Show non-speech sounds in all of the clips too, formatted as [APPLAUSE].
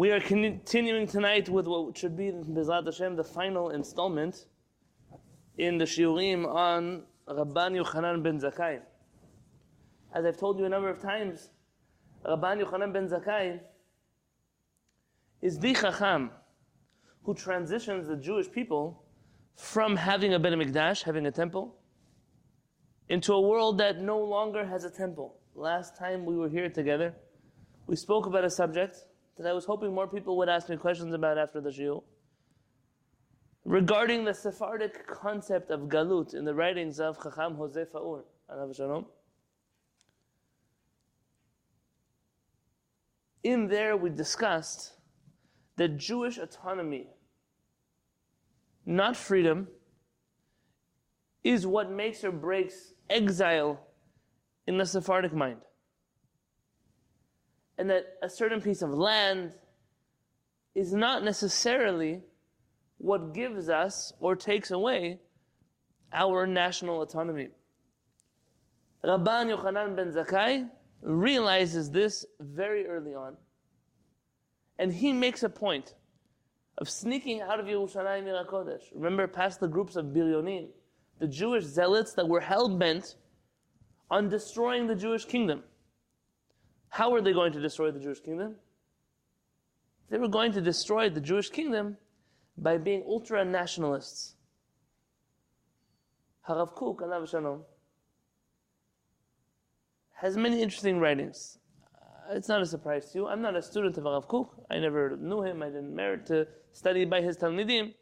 We are continuing tonight with what should be, Bezat Hashem, the final installment in the Shiurim on Rabban Yochanan ben Zakkai. As I've told you a number of times, Rabban Yochanan ben Zakkai is the Chacham who transitions the Jewish people from having a Bet Mikdash, having a temple, into a world that no longer has a temple. Last time we were here together, we spoke about a subject that I was hoping more people would ask me questions about after the shiur. Regarding the Sephardic concept of galut in the writings of Chacham Jose Faur. In there, we discussed that Jewish autonomy, not freedom, is what makes or breaks exile in the Sephardic mind. And that a certain piece of land is not necessarily what gives us or takes away our national autonomy. Rabban Yochanan ben Zakkai realizes this very early on. And he makes a point of sneaking out of Yerushalayim Kodesh. Remember, past the groups of Biryonim, the Jewish zealots that were hell bent on destroying the Jewish kingdom. How were they going to destroy the Jewish kingdom? They were going to destroy the Jewish kingdom by being ultra nationalists. Harav Kook, Allah Shalom, has many interesting writings. Uh, it's not a surprise to you. I'm not a student of Harav Kook. I never knew him. I didn't merit to study by his Talmidim.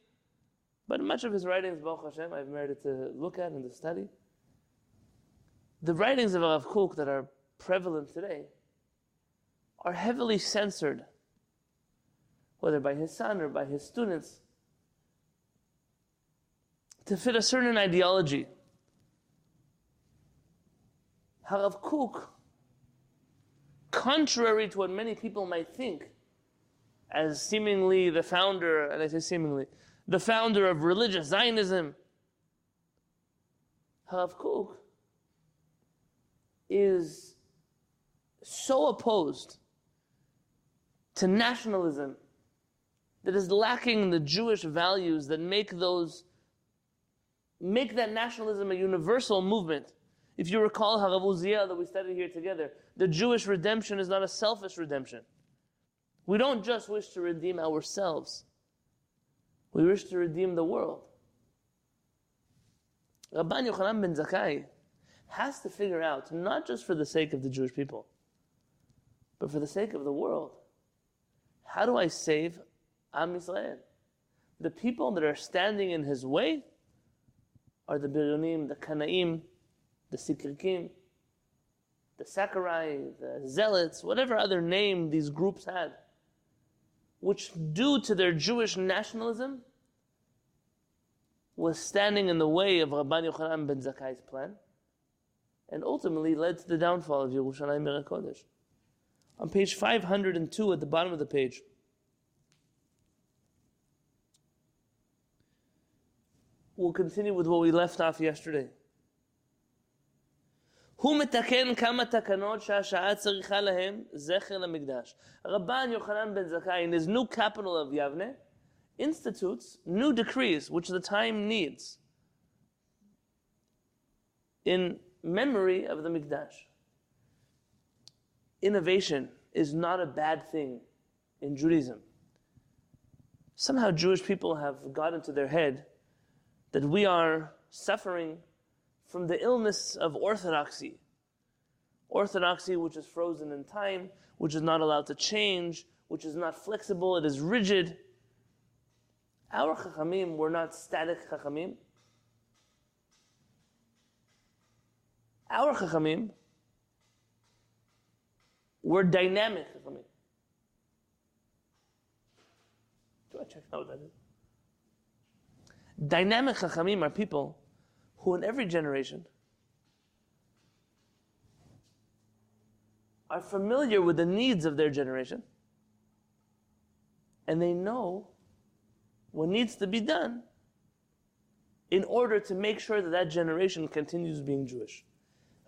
But much of his writings, Baruch Hashem, I've merited to look at and to study. The writings of Harav Kook that are prevalent today are heavily censored, whether by his son or by his students, to fit a certain ideology. Harav Kook, contrary to what many people might think, as seemingly the founder, and I say seemingly, the founder of religious Zionism, Harav Kook, is so opposed to nationalism that is lacking the Jewish values that make those make that nationalism a universal movement. If you recall Harav Uziel that we studied here together, the Jewish redemption is not a selfish redemption. We don't just wish to redeem ourselves. We wish to redeem the world. Rabban Yochanan ben Zakkai has to figure out, not just for the sake of the Jewish people, but for the sake of the world, how do I save Am Yisrael? The people that are standing in his way are the Biryonim, the Kanaim, the Sikrikim, the Sakurai, the Zealots, whatever other name these groups had which due to their Jewish nationalism was standing in the way of Rabban Yochanan ben Zakkai's plan and ultimately led to the downfall of Yerushalayim Kodesh On page 502 at the bottom of the page, we'll continue with what we left off yesterday. הוא מתקן כמה תקנות שהשעה צריכה להם זכר למקדש. רבן יוחנן בן זכאי, in his new capital of Yavne, institutes new decrees which the time needs in memory of the Mikdash. Innovation is not a bad thing in Judaism. Somehow Jewish people have got into their head that we are suffering from the illness of orthodoxy. Orthodoxy, which is frozen in time, which is not allowed to change, which is not flexible, it is rigid. Our chachamim were not static chachamim. Our chachamim were dynamic. Do I check out what that is? Dynamic chachamim are people who in every generation are familiar with the needs of their generation and they know what needs to be done in order to make sure that that generation continues being Jewish.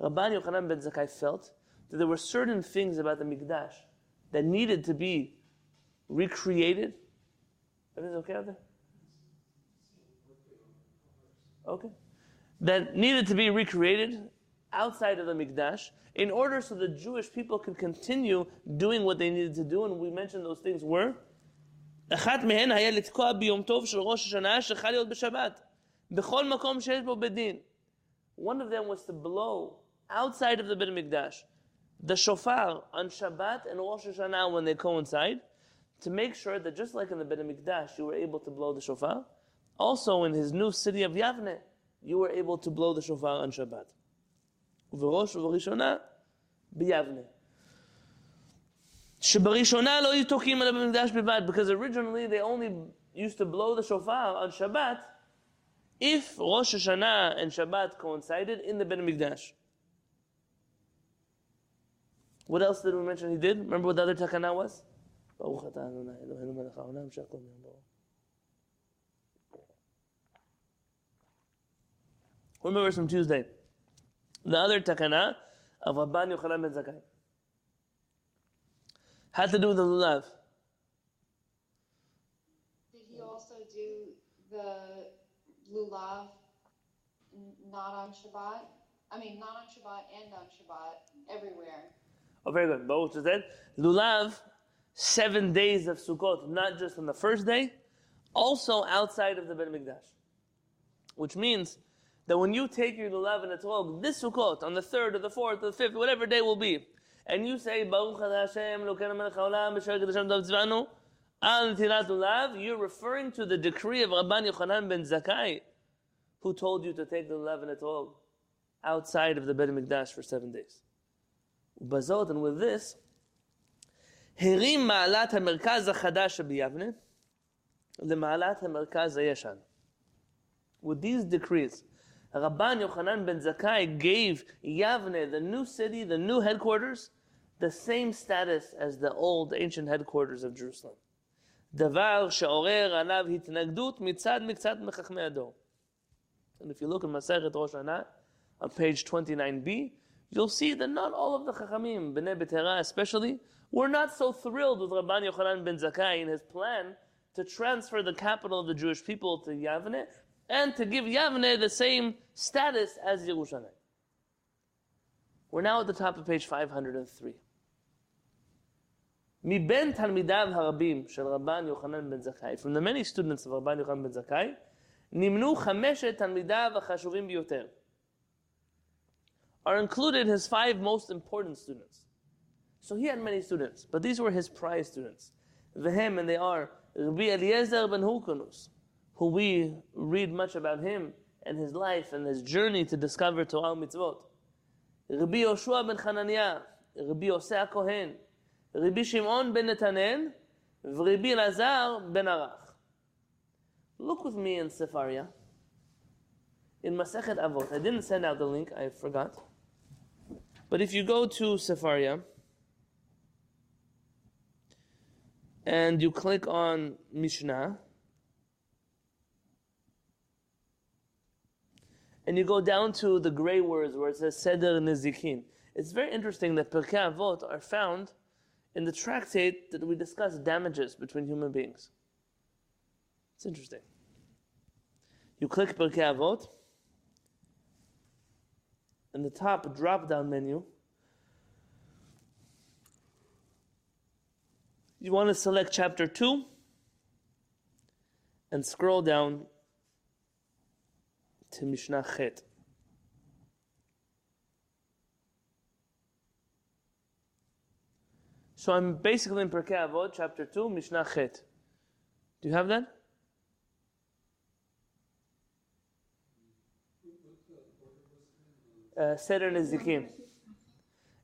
Rabban Yochanan ben Zakkai felt that there were certain things about the Mikdash that needed to be recreated. Everything's okay out there? Okay. That needed to be recreated outside of the Mikdash in order so the Jewish people could continue doing what they needed to do. And we mentioned those things were אחת מהן היה לתקוע ביום טוב של ראש השנה שחל להיות בשבת. בכל מקום שיש בו בית דין. One of them was to blow outside of the Beit HaMikdash the shofar on Shabbat and Rosh Hashanah when they coincide, to make sure that just like in the Bet HaMikdash, you were able to blow the shofar, also in his new city of Yavne, you were able to blow the shofar on Shabbat. ובראש ובראשונה, ביבנה. because originally they only used to blow the shofar on Shabbat, if Rosh Hashanah and Shabbat coincided in the Bet HaMikdash. What else did we mention he did? Remember what the other takana was? Remember from Tuesday. The other takana of Rabban Yochanan ben Zakkai had to do with the lulav. Did he also do the lulav not on Shabbat? I mean, not on Shabbat and on Shabbat, everywhere. Oh, very good. But is that? Lulav, seven days of Sukkot, not just on the first day, also outside of the Beit Mikdash. Which means that when you take your lulav and etrog this Sukkot, on the third or the fourth or the fifth, whatever day will be, and you say, Baruch Hashem, Elokeinu melech haolam, b'sher dov tzvanu, al lulav, you're referring to the decree of Rabban Yochanan ben Zakkai, who told you to take the lulav and etrog outside of the Beit Mikdash for seven days. Bazot, and with this, הרים מעלת המרכז החדש שביבנה למעלת המרכז הישן. With these decrees, Rabban Yochanan ben Zakkai gave Yavne, the new city, the new headquarters, the same status as the old ancient headquarters of Jerusalem. דבר שעורר עליו התנגדות מצד מקצת מחכמי הדור. And if you look in Masechet Rosh Hashanah, on page 29b, you'll see that not all of the Chachamim, Bnei Betera especially, were not so thrilled with Rabban Yochanan ben Zakkai in his plan to transfer the capital of the Jewish people to Yavne and to give Yavne the same status as Yerushalayim. We're now at the top of page 503. מבין תלמידיו הרבים של רבן יוחנן בן זכאי, from the many students of רבן יוחנן בן זכאי, נמנו חמשת תלמידיו החשובים ביותר. Are included his five most important students. So he had many students, but these were his prize students. Vehem, and they are Rabbi Eliezer ben Hurkanus, who we read much about him and his life and his journey to discover Torah mitzvot. Rabbi Yoshua ben Hananiah, Rabbi Yosef Kohen, Rabbi Shimon ben Netanel, Rabbi Lazar ben Arach. Look with me in Sefaria, in Masechet Avot. I didn't send out the link, I forgot. But if you go to Sefaria, and you click on Mishnah, and you go down to the gray words where it says Seder Nezikin. It's very interesting that Pirkei Avot are found in the tractate that we discuss damages between human beings. It's interesting. You click Pirkei Avot, in the top drop down menu, you want to select chapter 2 and scroll down to Mishnah Chet. So I'm basically in Pirkei Avot, chapter 2, Mishnah Chet. Do you have that? Uh, Seder Nezikim.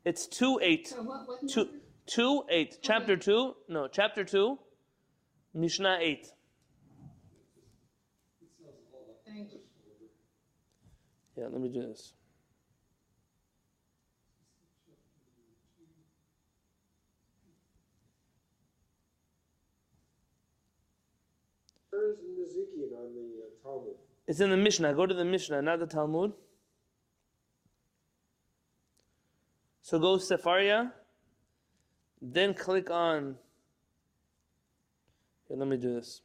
It's 2 8. So what, what 2, 2 8. Chapter 2, no, chapter 2, Mishnah 8. Thank you. Yeah, let me do this. Where is Nezikin on the uh, Talmud? It's in the Mishnah. Go to the Mishnah, not the Talmud. So go Sefaria, then click on Here, let me do this.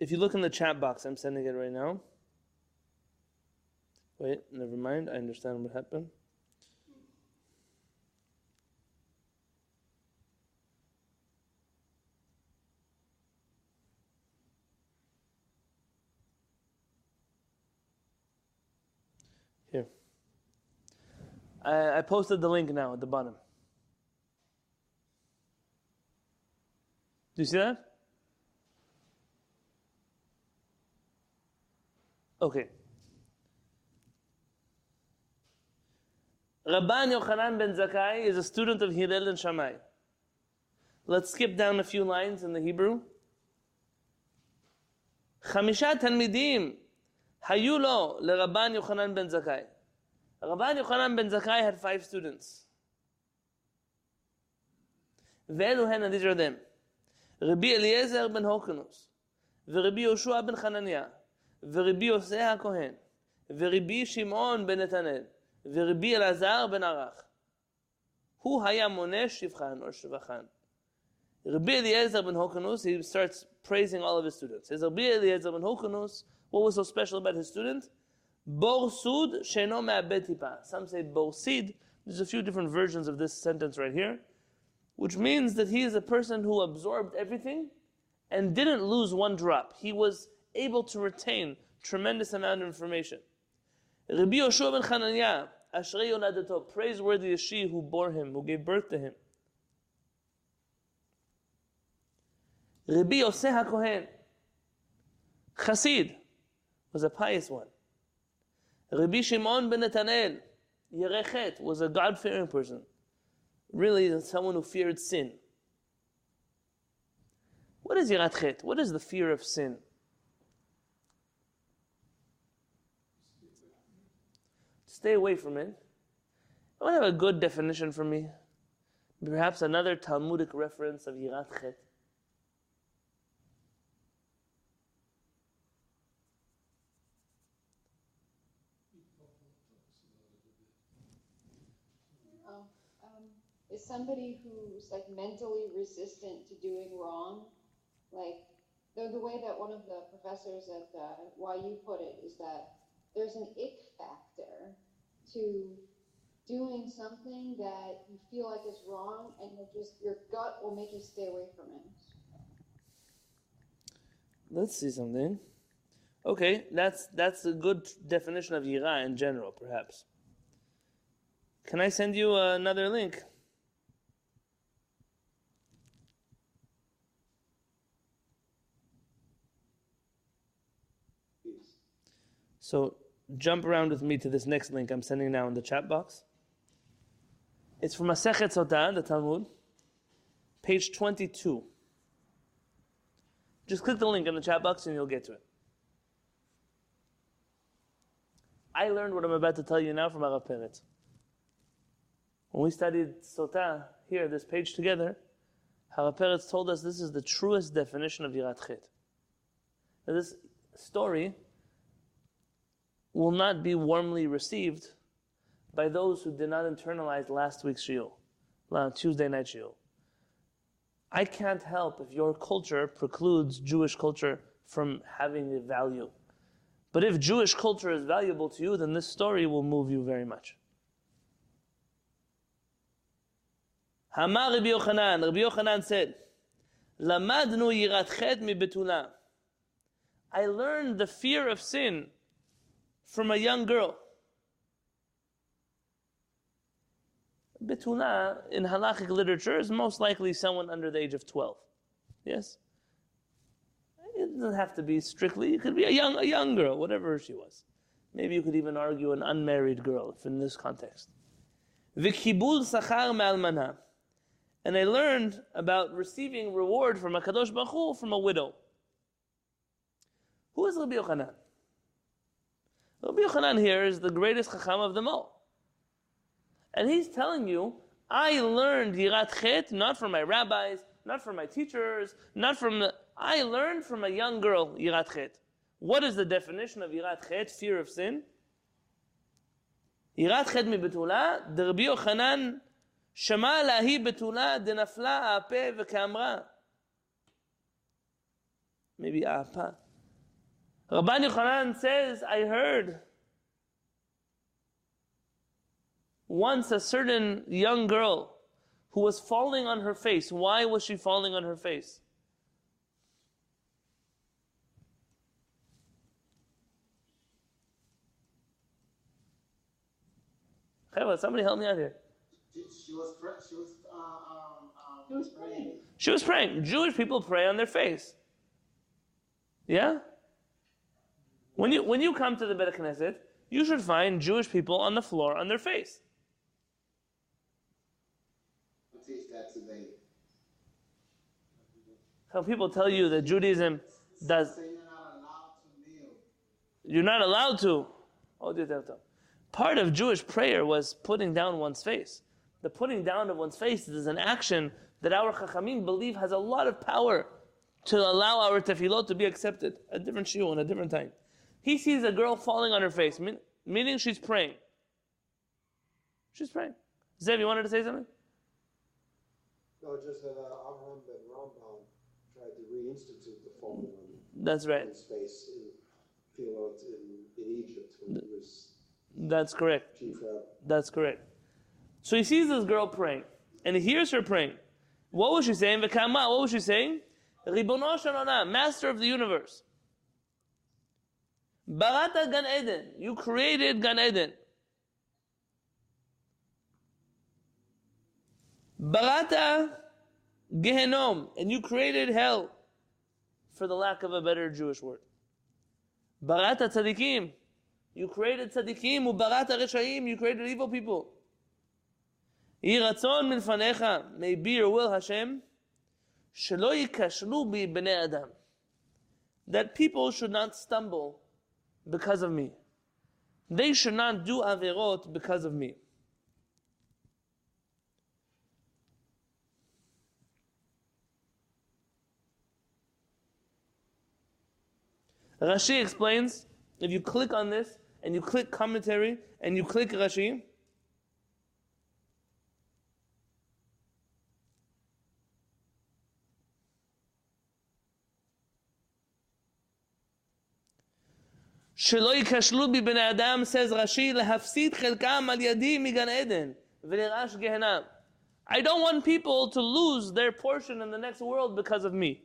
If you look in the chat box, I'm sending it right now. Wait, never mind. I understand what happened. Here. I, I posted the link now at the bottom. Do you see that? Okay. Rabban Yochanan ben Zakkai is a student of Hillel and Shammai. Let's skip down a few lines in the Hebrew. Chamisha talmidim hayulo לו לרבן יוחנן בן רבן יוחנן בן זכאי had five students. ואלו הן, and these are them. רבי אליעזר בן הוקנוס, ורבי יהושע בן חנניה, ורבי יוסי הכהן, ורבי שמעון בן נתנאל, ורבי אלעזר בן ערך. הוא היה מונה שבחן or שבחן. Rabbi Eliezer ben Hokanus, he starts praising all of his students. Says Rabbi Eliezer ben Hokanus, what was so special about his student? Bor sud sheno me'abed tipa. Some say bor sid. There's a few different versions of this sentence right here, which means that he is a person who absorbed everything and didn't lose one drop. He was able to retain tremendous amount of information. Rabbi Yoshua ben Chananya, Ashrei Yonadato, praiseworthy is she who bore him, who gave birth to him. Rabbi Yosef HaKohen, Chassid, was a pious one. Rabbi Shimon ben Netanel, Yerechet, was a God-fearing person. Really, someone who feared sin. What is Yirat What is the fear of sin? Stay away from it. I want to have a good definition for me. Perhaps another Talmudic reference of Yirat. Is somebody who's like mentally resistant to doing wrong, like the, the way that one of the professors at uh, YU put it is that there's an ick factor to doing something that you feel like is wrong, and you just your gut will make you stay away from it. Let's see something. Okay, that's that's a good definition of yira in general, perhaps. Can I send you another link? So jump around with me to this next link I'm sending now in the chat box. It's from Masechet Sotah, the Talmud, page 22. Just click the link in the chat box and you'll get to it. I learned what I'm about to tell you now from Harav Peretz. When we studied Sotah here, this page together, Harav Peretz told us this is the truest definition of Yirat Chet. This story will not be warmly received by those who did not internalize last week's shiur, Tuesday night shiur. I can't help if your culture precludes Jewish culture from having a value. But if Jewish culture is valuable to you, then this story will move you very much. Hamar Rabbi Yochanan, Rabbi Yochanan said, Lamadnu yirat chet mi betula. I learned the fear of sin from a young girl. Betula in halachic literature is most likely someone under the age of 12. Yes? It doesn't have to be strictly, it could be a young, a young girl, whatever she was. Maybe you could even argue an unmarried girl if in this context. Vikibul sachar malmana. And I learned about receiving reward from a Kadosh Baruch Hu from a widow. Who is Rabbi Yochanan? Rabbi Yochanan here is the greatest chacham of them all. And he's telling you, I learned Yirat Chet not from my rabbis, not from my teachers, not from the, I learned from a young girl Yirat Chet. What is the definition of Yirat Chet, fear of sin? Yirat Chet mi betula, the Rabbi Yochanan, Shema lahi betula denafla ape v'kamra. Maybe apa. Rabban Yochanan says, I heard once a certain young girl who was falling on her face. Why was she falling on her face? Cheva, somebody help me out here. She, she was pray, she was uh, um, um, She was praying. She was praying. Jewish people pray on their face. Yeah? When you, when you come to the Beit Knesset, you should find Jewish people on the floor on their face. How people tell you that Judaism does, you're not allowed to. Oh. Part of Jewish prayer was putting down one's face. The putting down of one's face is an action that our Chachamim believe has a lot of power to allow our tefillot to be accepted. A different shiur in a different time. He sees a girl falling on her face, mean- meaning she's praying. She's praying. Zev, you wanted to say something? No, just that uh, Abraham ben Rambam tried to reinstitute the falling on That's right. his face in in, in Egypt when he was That's correct. chief rabbi. That's correct. So he sees this girl praying, and he hears her praying. What was she saying? V'kama, what was she saying? Ribono Master of the universe. Barata Gan Eden. You created Gan Eden. Barata Gehenom. And you created hell, for the lack of a better Jewish word. Barata Tzadikim. You created tzaddikim, ubarata reshaim. You created evil people. Yiratzon milfanecha. May be your will, Hashem. Shelo yikashlu bi bnei adam. That people should not stumble because of me. They should not do averot because of me. Rashi explains, if you click on this, and you click commentary, and you click Rashi, שלא ייכשלו בי בני אדם, says רש"י, להפסיד חלקם על ידי מגן עדן, ולרעש גהנם. I don't want people to lose their portion in the next world because of me.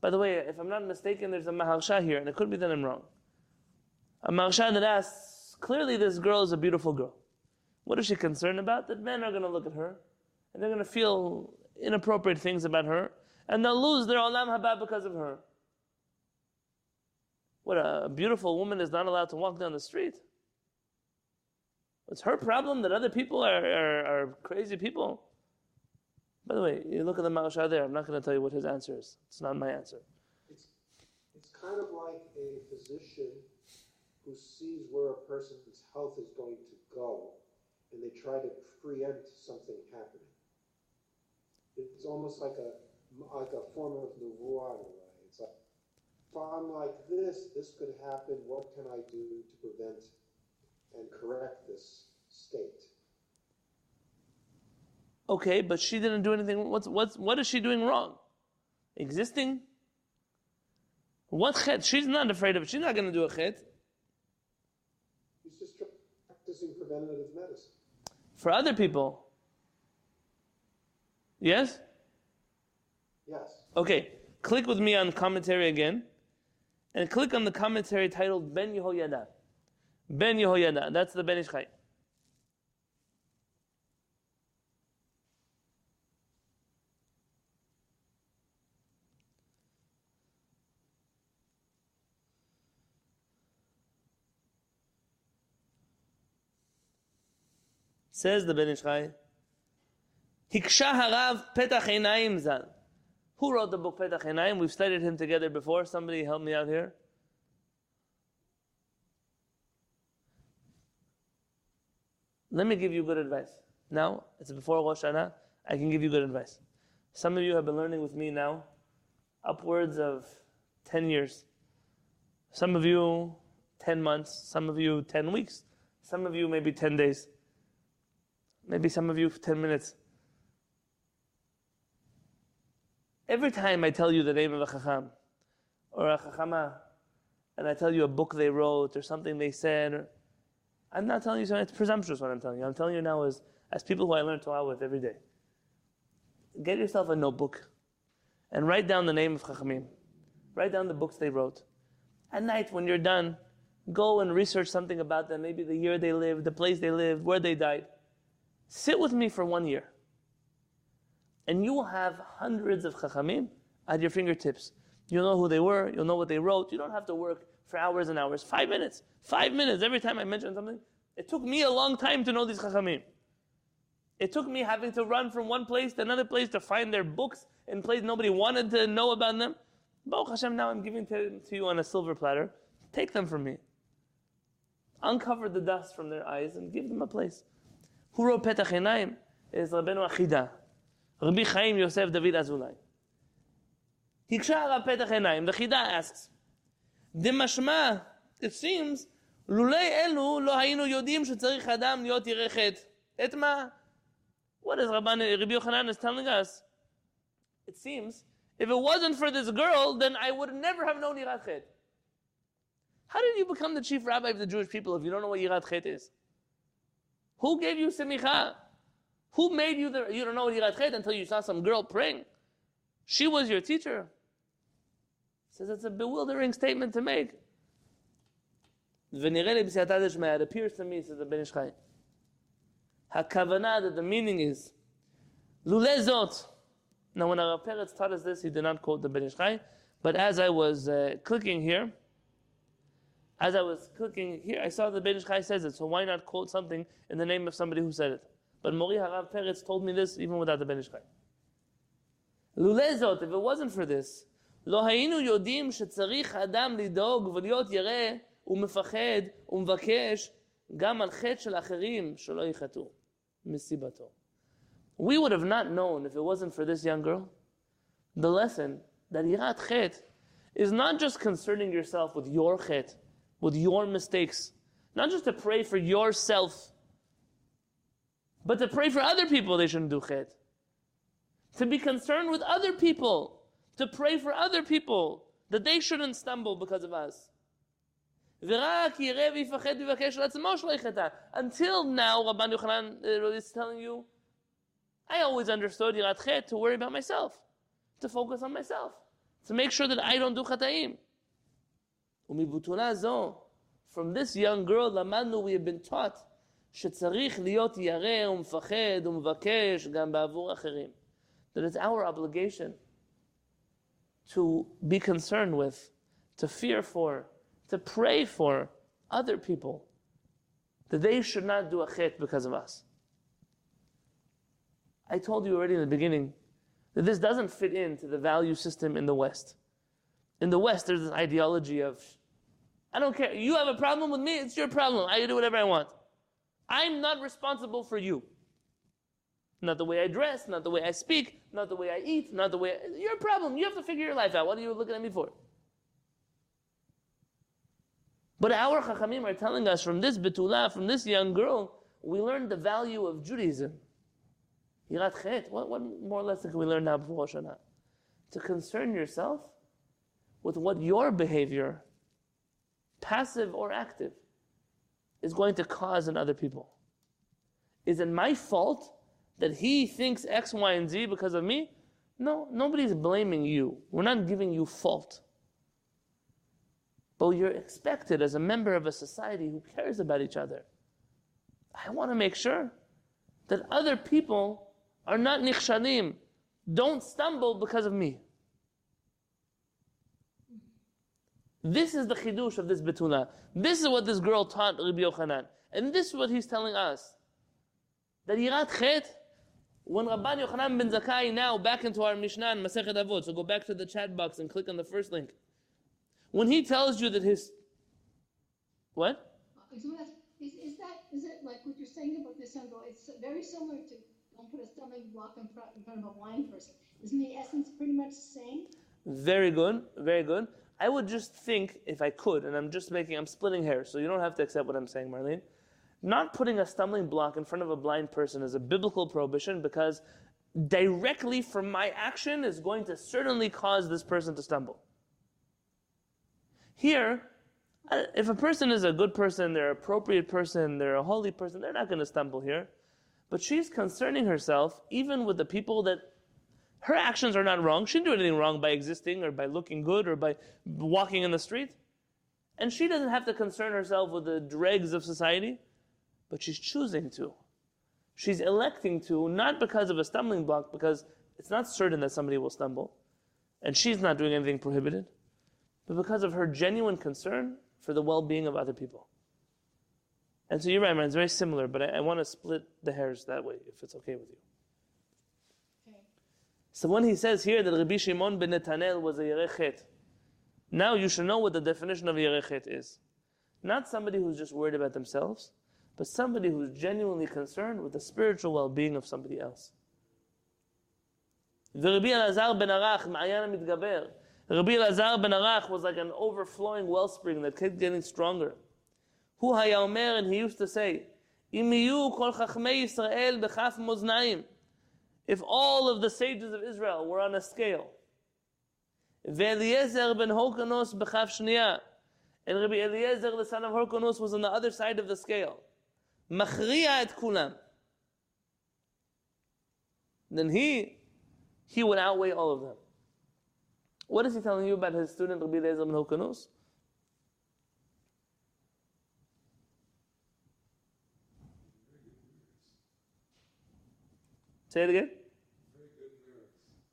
By the way, if I'm not mistaken, there's a Maharsha here, and it could be that I'm wrong. A Maharsha that asks, clearly this girl is a beautiful girl. What is she concerned about? That men are going to look at her, and they're going to feel inappropriate things about her, and they'll lose their olam haba because of her. What, a beautiful woman is not allowed to walk down the street? It's her problem that other people are, are, are crazy people. By the way, you look at the Maharsha there, I'm not going to tell you what his answer is. It's not my answer. It's, it's kind of like a physician who sees where a person's health is going to go and they try to preempt something happening. It's almost like a, like a form of in. It's like, if I'm like this, this could happen. What can I do to prevent and correct this state? Okay, but she didn't do anything. What's, what's, what is she doing wrong? Existing? What chet? She's not afraid of it. She's not going to do a chet. He's just practicing preventative medicine. For other people. Yes? Yes. Okay, click with me on commentary again. And click on the commentary titled Ben Yehoyada. Ben Yehoyada. That's the Ben Ish Chai. Says the Ben Ish Chai, Hiksha harav petach einayim zal. Who wrote the book Petach Einayim? We've studied him together before. Somebody help me out here. Let me give you good advice. Now, it's before Rosh Hashanah. I can give you good advice. Some of you have been learning with me now upwards of 10 years. Some of you 10 months, some of you 10 weeks, some of you maybe 10 days, maybe some of you 10 minutes. Every time I tell you the name of a chacham or a chachama, and I tell you a book they wrote or something they said, or, I'm not telling you something, it's presumptuous what I'm telling you. I'm telling you now as, as people who I learn Torah with every day. Get yourself a notebook and write down the name of chachamim. Write down the books they wrote. At night, when you're done, go and research something about them, maybe the year they lived, the place they lived, where they died. Sit with me for one year and you will have hundreds of chachamim at your fingertips. You'll know who they were, you'll know what they wrote. You don't have to work for hours and hours. Five minutes. Five minutes every time I mention something. It took me a long time to know these chachamim. It took me having to run from one place to another place to find their books in place nobody wanted to know about them. Baruch Hashem, now I'm giving to, to you on a silver platter. Take them from me. Uncover the dust from their eyes and give them a place. Who wrote Petach is Rabbeinu HaChida. Rabbi Chaim Yosef David Azulai. Hikshar Petach Einayim. The Chida asks, דמשמע, it seems, לולא Elu lo hainu yodim שצריך adam להיות ירא et ma? What is Rabban, Rabbi Yochanan is telling us? It seems, if it wasn't for this girl, then I would never have known Yirat How did you become the chief rabbi of the Jewish people if you don't know what Yirat is? Who gave you semicha? Who made you the, you don't know Yirat Chet until you saw some girl praying? She was your teacher. Says it's a bewildering statement to make. It appears to me, says the Ben Ish Chai, HaKavanah, that the meaning is, Lulezot. Now when our parents taught us this, he did not quote the Ben Ish Chai, but as I was uh, clicking here, as I was clicking here, I saw the Ben Ish Chai says it, so why not quote something in the name of somebody who said it? But Mori Harav Peretz told me this even without the Ben Ish Chai. Lulezot, if it wasn't for this, לא היינו יודעים שצריך אדם לדאוג ולהיות ירא ומפחד ומבקש גם על חטא של אחרים שלא יחטאו מסיבתו. We would have not known if it wasn't for this young girl the lesson that yirat is not just concerning yourself with your chet, with your mistakes, not just to pray for yourself but to pray for other people, they shouldn't do chet. To be concerned with other people. To pray for other people. That they shouldn't stumble because of us. Until now, Rabban Yochanan uh, is telling you, I always understood yirat chet to worry about myself, to focus on myself, to make sure that I don't do chataim. From this young girl, Lamanu, we have been taught שצריך להיות ירא ומפחד ומבקש גם בעבור אחרים. That it's our obligation to be concerned with, to fear for, to pray for other people, that they should not do a chet because of us. I told you already in the beginning that this doesn't fit into the value system in the West. In the West, there's this ideology of, I don't care, you have a problem with me, it's your problem, I can do whatever I want. I'm not responsible for you. Not the way I dress, not the way I speak, not the way I eat, not the way. I, your problem. You have to figure your life out. What are you looking at me for? But our Chachamim are telling us from this Betula, from this young girl, we learned the value of Judaism. Yirat Chet. What, what more lesson can we learn now before Hashanah? To concern yourself with what your behavior, passive or active, is going to cause in other people? Is it my fault that he thinks X, Y, and Z because of me? No, nobody's blaming you. We're not giving you fault. But you're expected as a member of a society who cares about each other. I want to make sure that other people are not nichshalim, don't stumble because of me. This is the chidush of this betula. This is what this girl taught Rabbi Yochanan. And this is what he's telling us. That Yirat Chet, when Rabban Yochanan ben Zakkai now back into our Mishnah and Masechet Avot, so go back to the chat box and click on the first link. When he tells you that his what? Uh, is, is that is it like what you're saying about this girl? It's very similar to don't put a stumbling block in front in front of a blind person. Isn't the essence pretty much the same? Very good, very good. I would just think, if I could, and I'm just making, I'm splitting hairs, so you don't have to accept what I'm saying, Marlene. Not putting a stumbling block in front of a blind person is a biblical prohibition because directly from my action is going to certainly cause this person to stumble. Here, uh, if a person is a good person, they're an appropriate person, they're a holy person, they're not going to stumble here. But she's concerning herself even with the people that her actions are not wrong. She didn't do anything wrong by existing or by looking good or by walking in the street. And she doesn't have to concern herself with the dregs of society, but she's choosing to. She's electing to, not because of a stumbling block, because it's not certain that somebody will stumble, and she's not doing anything prohibited, but because of her genuine concern for the well being of other people. And so you're right, man, it's very similar, but I, I want to split the hairs that way, if it's okay with you. So when he says here that Rabbi Shimon ben Netanel was a Yerechet, now you should know what the definition of Yerechet is. Not somebody who's just worried about themselves, but somebody who's genuinely concerned with the spiritual well-being of somebody else. Rabbi Elazar ben Arach, Ma'ayan Mitgaber. Rabbi Elazar ben Arach was like an overflowing wellspring that kept getting stronger. Hu haya omer, and he used to say, Im yiyu kol chachmei Yisrael bechaf moznaim. If all of the sages of Israel were on a scale, Ve'eliezer ben Horkonos shniya, and Rabbi Eliezer, the son of Horkonos, was on the other side of the scale. Machriya et kulam. Then he, he would outweigh all of them. What is he telling you about his student Rabbi Eliezer ben Horkonos? Say it again.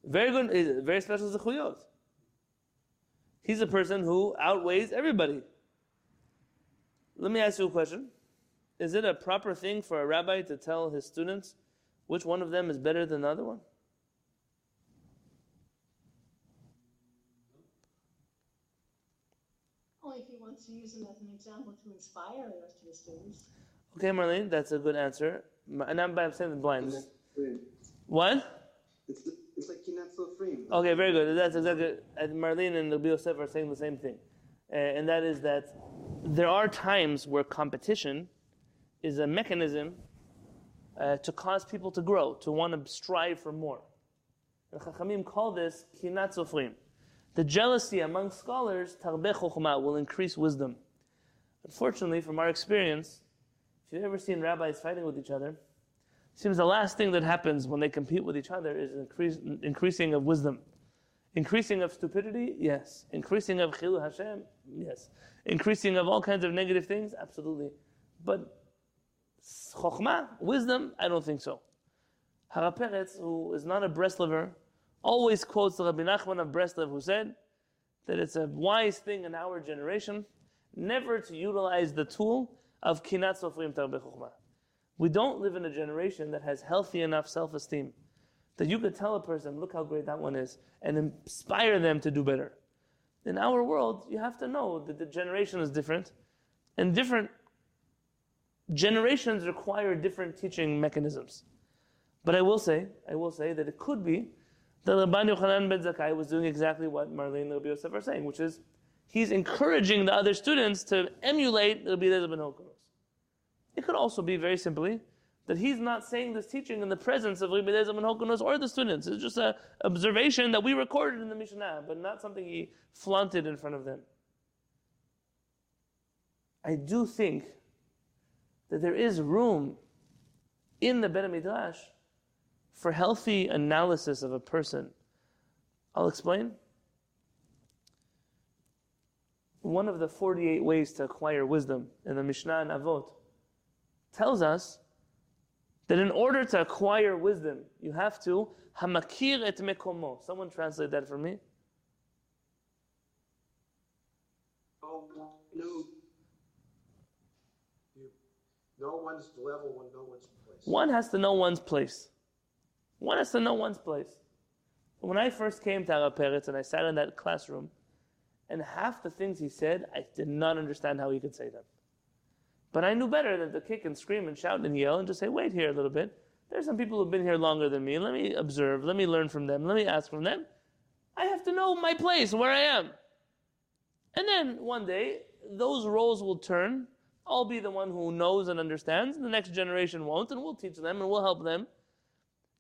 Very good, eh, very special zechuyot. He's a person who outweighs everybody. Let me ask you a question. Is it a proper thing for a rabbi to tell his students which one of them is better than the other one? Only if he wants to use them as an example to inspire the rest of the students. Okay, Marlene, that's a good answer. And I'm, I'm saying the blind. What? It's, it's like frame. Okay, very good. That's exactly. And Marlene and Rabbi Yosef are saying the same thing, uh, and that is that there are times where competition is a mechanism uh, to cause people to grow, to want to strive for more. And Chachamim call this kinat sofrim. The jealousy among scholars, will increase wisdom. Unfortunately, from our experience, if you've ever seen rabbis fighting with each other, seems the last thing that happens when they compete with each other is increase, increasing of wisdom. Increasing of stupidity, yes. Increasing of chilul Hashem, yes. Increasing of all kinds of negative things, absolutely. But chokhmah, wisdom, I don't think so. Harav Peretz, who is not a Breslover, always quotes the Rabbi Nachman of Breslev, who said that it's a wise thing in our generation never to utilize the tool of kinat sofrim chokhmah. We don't live in a generation that has healthy enough self-esteem that you could tell a person, look how great that one is, and inspire them to do better. In our world, you have to know that the generation is different, and different generations require different teaching mechanisms. But I will say, I will say that it could be that Rabban Yochanan ben Zakkai was doing exactly what Marlene and Rabbi Yosef are saying, which is he's encouraging the other students to emulate Rabbi Eliezer ben Horkonos. It could also be very simply that he's not saying this teaching in the presence of Rabbi Eliezer ben Horkonos or the students. It's just an observation that we recorded in the Mishnah, but not something he flaunted in front of them. I do think that there is room in the Bet Midrash for healthy analysis of a person. I'll explain. One of the 48 ways to acquire wisdom in the Mishnah and Avot tells us that in order to acquire wisdom, you have to hamakir et mekomo. Someone translate that for me. Oh, no. You know one's level, one no one's place. One has to know one's place. One has to know one's place. When I first came to Harav Peretz and I sat in that classroom, and half the things he said, I did not understand how he could say them. But I knew better than to kick and scream and shout and yell and just say, wait here a little bit. There's some people who've been here longer than me. Let me observe. Let me learn from them. Let me ask from them. I have to know my place, where I am. And then one day, those roles will turn. I'll be the one who knows and understands. The next generation won't, and we'll teach them and we'll help them.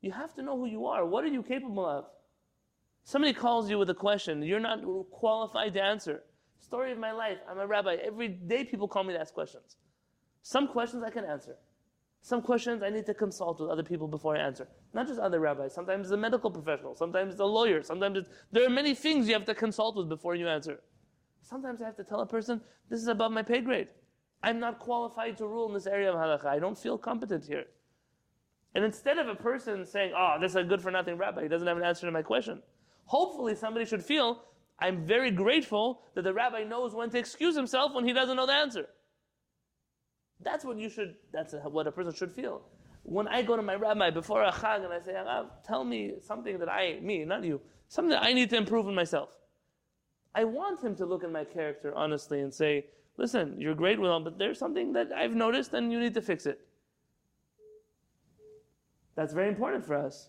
You have to know who you are. What are you capable of? Somebody calls you with a question, you're not qualified to answer. Story of my life. I'm a rabbi. Every day people call me to ask questions. Some questions I can answer. Some questions I need to consult with other people before I answer. Not just other rabbis. Sometimes the medical professional. Sometimes the lawyer. Sometimes there are many things you have to consult with before you answer. Sometimes I have to tell a person, this is above my pay grade. I'm not qualified to rule in this area of halakha. I don't feel competent here. And instead of a person saying, oh, this is a good for nothing rabbi, he doesn't have an answer to my question, hopefully somebody should feel, I'm very grateful that the rabbi knows when to excuse himself when he doesn't know the answer. That's what you should, that's what a person should feel. When I go to my rabbi before a chag and I say, tell me something that I, me, not you, something that I need to improve in myself. I want him to look at my character honestly and say, listen, you're great with all, but there's something that I've noticed and you need to fix it. That's very important for us.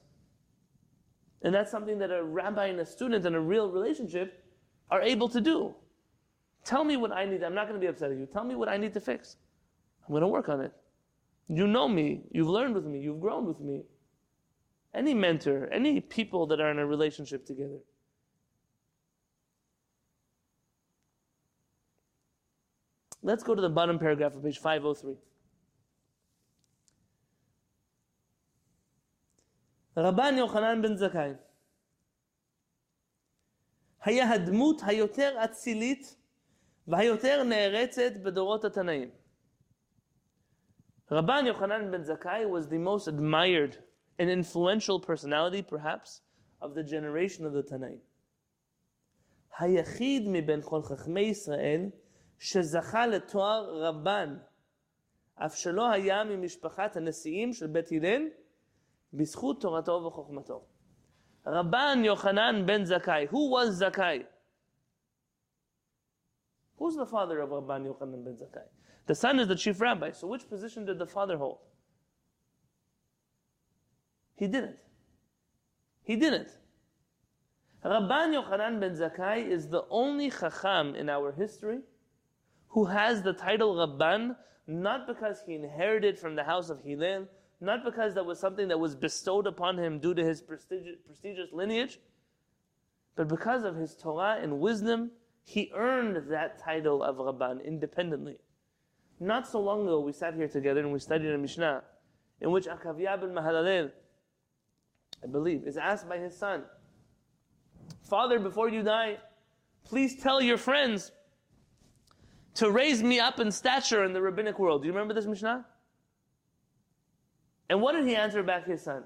And that's something that a rabbi and a student in a real relationship are able to do. Tell me what I need. I'm not going to be upset at you. Tell me what I need to fix. I'm going to work on it. You know me. You've learned with me. You've grown with me. Any mentor, any people that are in a relationship together. Let's go to the bottom paragraph of page 503. רבן יוחנן בן זכאי היה הדמות היותר אצילית והיותר נערצת בדורות התנאים. Rabban Yochanan ben Zakkai was the most admired and influential personality, perhaps, of the generation of the Tanaim. היחיד מבין כל חכמי ישראל שזכה לתואר רבן, אף שלא היה ממשפחת הנשיאים של בית הלל, בזכות תורתו וחוכמתו. Rabban Yochanan ben Zakkai. Who was Zakkai? Who's the father of Rabban Yochanan ben Zakkai? The son is the chief rabbi. So which position did the father hold? He didn't. He didn't. Rabban Yochanan ben Zakkai is the only chacham in our history who has the title Rabban, not because he inherited from the house of Hillel, not because that was something that was bestowed upon him due to his prestigious, prestigious lineage, but because of his Torah and wisdom, he earned that title of Rabban independently. Not so long ago, we sat here together and we studied a Mishnah in which Akavia ben Mahalalel, I believe, is asked by his son, Father, before you die, please tell your friends to raise me up in stature in the rabbinic world. Do you remember this Mishnah? And what did he answer back his son?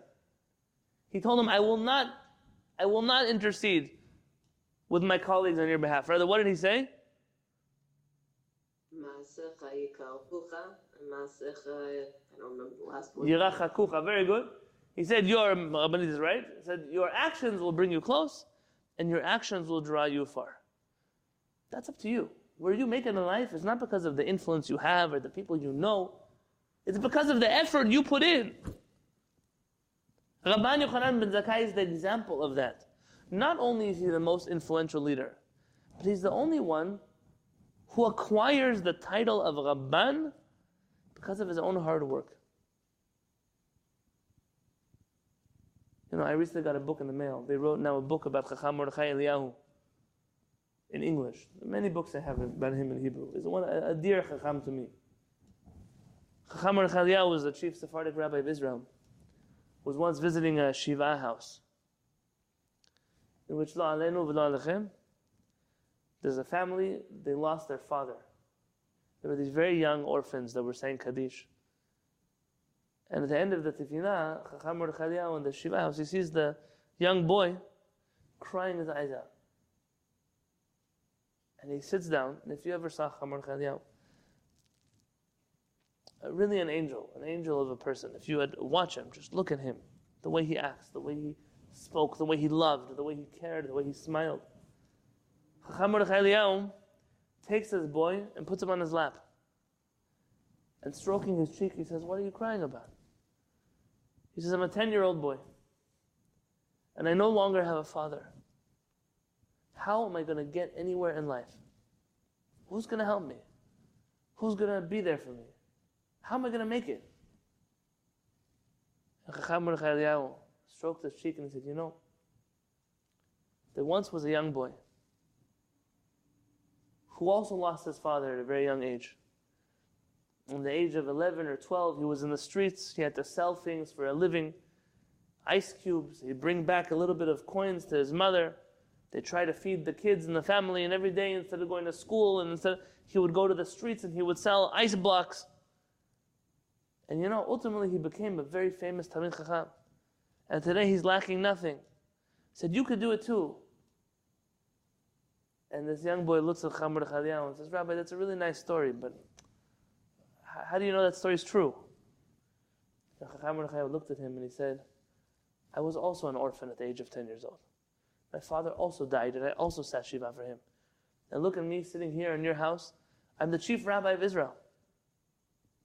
He told him, I will not, I will not intercede with my colleagues on your behalf. Rather, what did he say? Yirachakucha, very good. He said, your, Rabbanit is right. He said, your actions will bring you close, and your actions will draw you far. That's up to you. Where you make it in life is not because of the influence you have or the people you know. It's because of the effort you put in. Rabban Yochanan ben Zakkai is the example of that. Not only is he the most influential leader, but he's the only one who acquires the title of Rabban because of his own hard work. You know, I recently got a book in the mail. They wrote now a book about Chacham Mordechai Eliyahu in English. Many books I have about him in Hebrew. It's one a, dear Chacham to me. Chacham Mordechai Eliyahu was the chief Sephardic rabbi of Israel. Was once visiting a Shiva house, in which La Alechem, there's a family, they lost their father. There were these very young orphans that were saying Kaddish. And at the end of the Tefillah, Chacham Mordechai in the Shiva house, he sees the young boy crying his eyes out. And he sits down, and if you ever saw Chacham Mordechai uh, really an angel, an angel of a person. If you had watch him, just look at him, the way he acts, the way he spoke, the way he loved, the way he cared, the way he smiled. Chacham Mordechai takes this boy and puts him on his lap. And stroking his cheek, he says, What are you crying about? He says, I'm a 10 year old boy, and I no longer have a father. How am I going to get anywhere in life? Who's going to help me? Who's going to be there for me? How am I going to make it? And Chacham Mordechai stroked his cheek and he said, You know, there once was a young boy who also lost his father at a very young age. In the age of 11 or 12, he was in the streets. He had to sell things for a living. Ice cubes. He'd bring back a little bit of coins to his mother. They try to feed the kids and the family, and every day, instead of going to school, and instead, he would go to the streets and he would sell ice blocks. And you know, ultimately, he became a very famous Talmid Chacham. And today, he's lacking nothing. He said, You could do it too. And this young boy looks at Chamr Chadian and says, Rabbi, that's a really nice story, but how do you know that story is true? Chamr looked at him and he said, I was also an orphan at the age of 10 years old. My father also died, and I also sat Shiva for him. And look at me sitting here in your house. I'm the chief rabbi of Israel.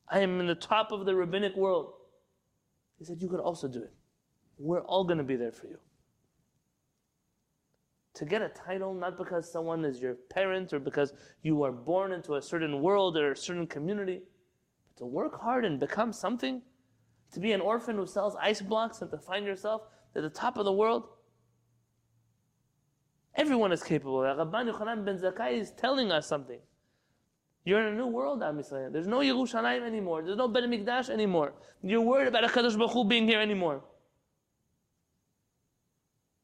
I am in the top of the rabbinic world. He said, You could also do it. We're all going to be there for you. To get a title, not because someone is your parent or because you are born into a certain world or a certain community, but to work hard and become something, to be an orphan who sells ice blocks and to find yourself at the top of the world. Everyone is capable. Rabban Yochanan ben Zakkai is telling us something. You're in a new world, Am Yisrael. There's no Yerushalayim anymore. There's no Bet Mikdash anymore. You're worried about HaKadosh Baruch Hu being here anymore.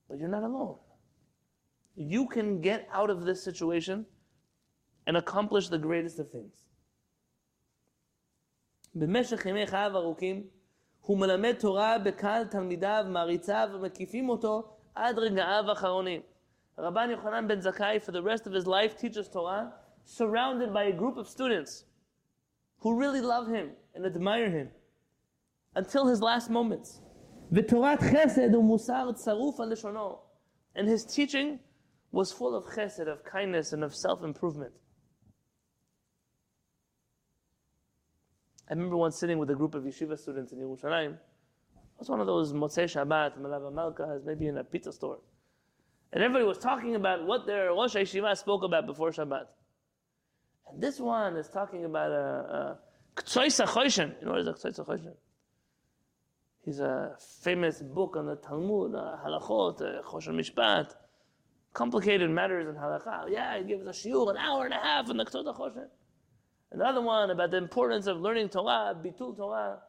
But you're not alone You can get out of this situation and accomplish the greatest of things. במשך ימי חייו ארוכים הוא מלמד תורה בקהל תלמידיו, מעריציו ומקיפים אותו עד רגעיו האחרונים. Rabban Yochanan ben Zakkai, for the rest of his life, teaches Torah, surrounded by a group of students who really love him and admire him until his last moments. ותורת חסד ומוסר צרוף על לשונו. And his teaching was full of chesed, of kindness, and of self-improvement. I remember once sitting with a group of yeshiva students in Yerushalayim. It was one of those Motzei Shabbat, Malava Malkas, maybe in a pizza store. And everybody was talking about what their Rosh Yeshiva spoke about before Shabbat. And this one is talking about a Ktsois HaChoshen. You know what is a Ktsois HaChoshen? He's a famous book on the Talmud, uh, Halachot, uh, Choshen Mishpat, complicated matters in Halakha. Yeah, he gives a shiur an hour and a half in the Ktsois HaChoshen. Another one about the importance of learning Torah, Bitul Torah.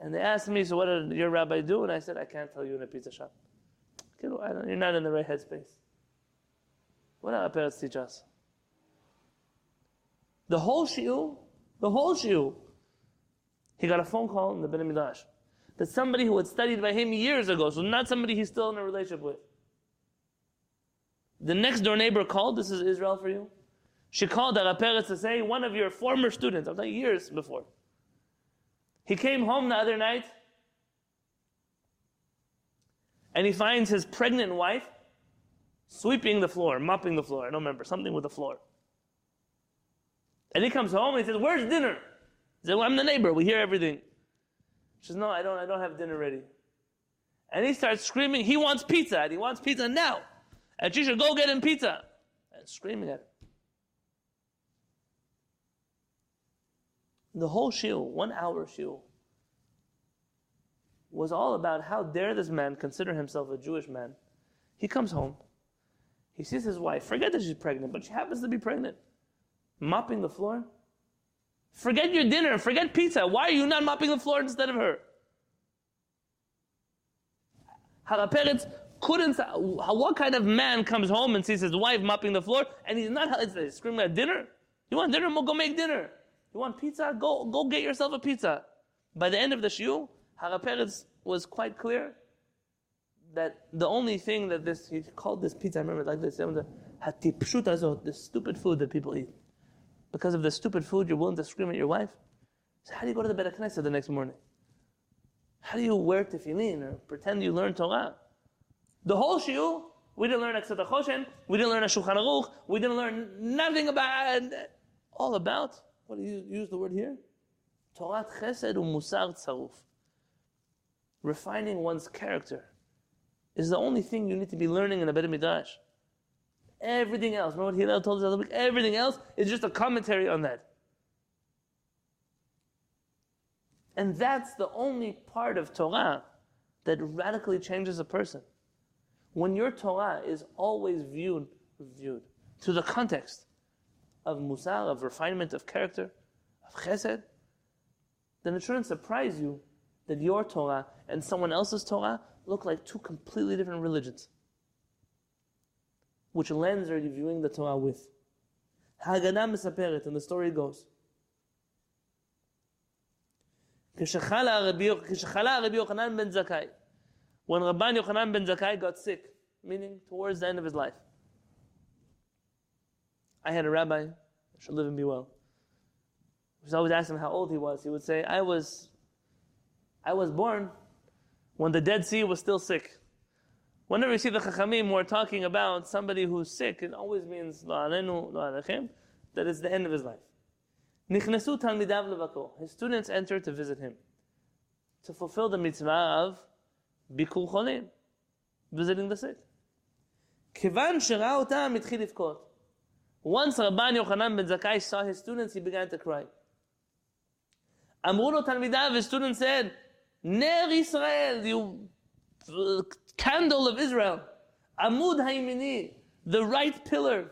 And they asked me, so what did your rabbi do? And I said, I can't tell you in a pizza shop. You're not in the right headspace. What did our parents teach us? The whole shiur, the whole shiur, he got a phone call in the Bet Midrash that somebody who had studied by him years ago, so not somebody he's still in a relationship with. The next door neighbor called, this is Israel for you. She called Harav Peretz to say, one of your former students, I'm talking years before. He came home the other night and he finds his pregnant wife sweeping the floor, mopping the floor. I don't remember, something with the floor. And he comes home and he says, Where's dinner? He said, Well, I'm the neighbor. We hear everything. She says, No, I don't, I don't have dinner ready. And he starts screaming, He wants pizza, and he wants pizza now. And she should go get him pizza. And screaming at him. The whole shiur, one hour shiur, was all about how dare this man consider himself a Jewish man. He comes home, he sees his wife, forget that she's pregnant, but she happens to be pregnant, mopping the floor. Forget your dinner, forget pizza. Why are you not mopping the floor instead of her? Harav Peretz couldn't. What kind of man comes home and sees his wife mopping the floor and he's not he's screaming at dinner? You want dinner? Go make dinner. You want pizza? Go go get yourself a pizza. By the end of the shiur, Harav Peretz was quite clear that the only thing that this, he called this pizza, I remember like this, the stupid food that people eat. Because of the stupid food, you're willing to scream at your wife? So how do you go to the Beit HaKnesset the next morning? How do you wear tefillin or pretend you learn Torah? The whole shiur, we didn't learn Aksat Choshen, we didn't learn a Shulchan Aruch, we didn't learn nothing about, all about, what do you use the word here? Torah Chesed Musar Tzaruf. refining one's character, is the only thing you need to be learning in a Beit Midrash. Everything else, remember what Hillel told us the other week? Everything else is just a commentary on that. And that's the only part of Torah that radically changes a person when your Torah is always viewed, viewed to the context of musar, of refinement of character, of chesed, then it shouldn't surprise you that your Torah and someone else's Torah look like two completely different religions. Which lens are you viewing the Torah with? Haggadah mesaperet, and the story goes. כשחלה רבי יוחנן בן זכאי when Rabban Yochanan ben Zakkai got sick, meaning towards the end of his life, I had a rabbi, should live and be well. We always ask him how old he was. He would say, I was, I was born when the Dead Sea was still sick. Whenever you see the Chachamim who are talking about somebody who's sick, it always means that it's the end of his life. His students entered to visit him to fulfill the mitzvah of bikur cholim, visiting the sick. כיוון שראה אותם, התחיל לבכות. Once Rabban Yochanan ben Zakkai saw his students, he began to cry. אמרו לו תלמידיו, his students said, נר ישראל, you candle of Israel, עמוד הימיני, the right pillar,